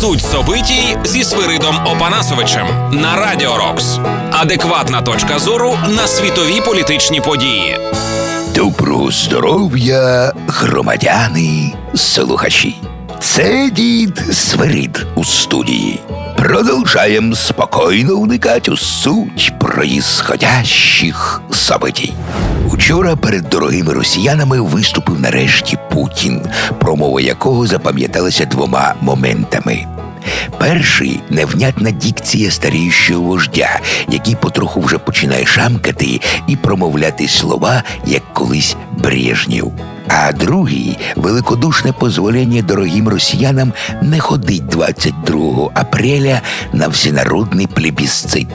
Суть собитій зі Свиридом Опанасовичем на Радіо Рокс. Адекватна точка зору на світові політичні події. Доброго здоров'я, громадяни, слухачі. Це дід Свирид у студії. Продовжаємо спокійно вникати у суть проїсходящих событий. Учора перед дорогими росіянами виступив нарешті Путін, промова якого запам'яталася двома моментами. Перший невнятна дікція старіючого вождя, який потроху вже починає шамкати і промовляти слова, як колись Брежнєв. А другий великодушне позволення дорогим росіянам не ходить 22 апреля на всенародний плебісцит,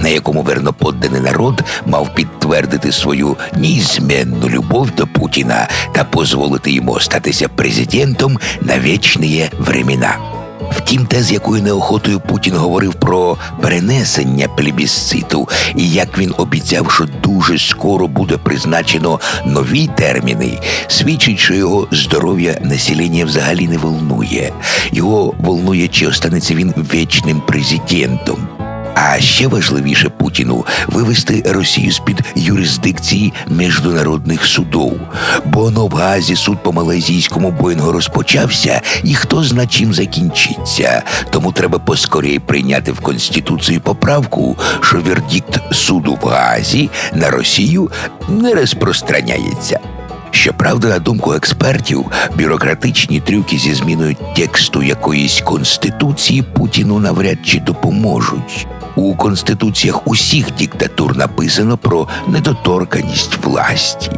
на якому верноподданий народ мав підтвердити свою неізменну любов до Путіна та дозволити йому статися президентом на вічні времена. Втім, те, з якою неохотою Путін говорив про перенесення плебісциту, і як він обіцяв, що дуже скоро буде призначено нові терміни, свідчить, що його здоров'я населення взагалі не волнує. Його волнує, чи останеться він вічним президентом. А ще важливіше Путіну вивести Росію з під юрисдикції міжнародних судов. Бо в суд по малайзійському Боїнгу розпочався, і хто зна чим закінчиться. Тому треба поскоріше прийняти в конституцію поправку, що вердикт суду в Гаазі на Росію не розпространяється. Щоправда, на думку експертів, бюрократичні трюки зі зміною тексту якоїсь конституції Путіну навряд чи допоможуть. У конституціях усіх диктатур написано про недоторканість власті.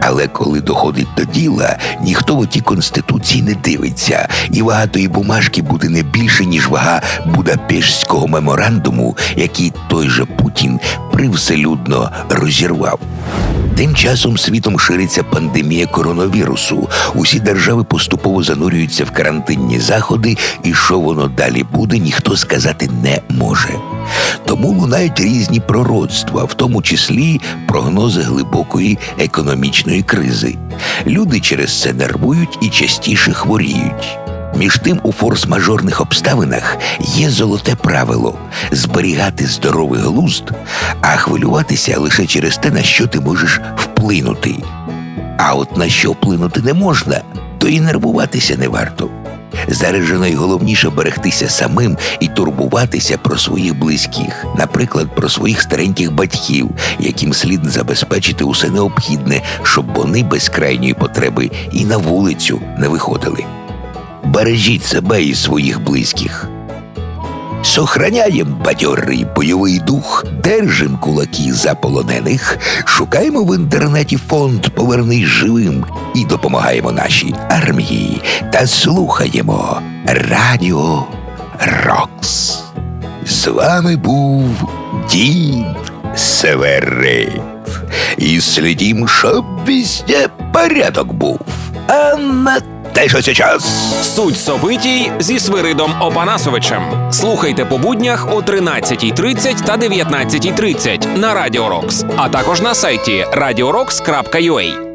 Але коли доходить до діла, ніхто в тій конституції не дивиться, і вага тої бумажки буде не більше, ніж вага Будапештського меморандуму, який той же Путін привселюдно розірвав. Тим часом світом шириться пандемія коронавірусу. Усі держави поступово занурюються в карантинні заходи, і що воно далі буде, ніхто сказати не може. Тому лунають різні пророцтва, в тому числі прогнози глибокої економічної кризи. Люди через це нервують і частіше хворіють. Між тим, у форс-мажорних обставинах є золоте правило зберігати здоровий глузд, а хвилюватися лише через те, на що ти можеш вплинути. А от на що вплинути не можна, то і нервуватися не варто. Зараз же найголовніше берегтися самим і турбуватися про своїх близьких, наприклад, про своїх стареньких батьків, яким слід забезпечити усе необхідне, щоб вони без крайньої потреби і на вулицю не виходили. Бережіть себе і своїх близьких. Сохраняєм бадьорий бойовий дух, держим кулаки за полонених, шукаємо в інтернеті фонд Повернись живим і допомагаємо нашій армії та слухаємо Радіо Рокс. З вами був дід Северит. І слідім, щоб везде порядок був. А на те, що сейчас. Суть собитій зі Свиридом Опанасовичем. Слухайте по буднях о 13.30 та 19.30 на Радіо Рокс, а також на сайті radiorocks.ua.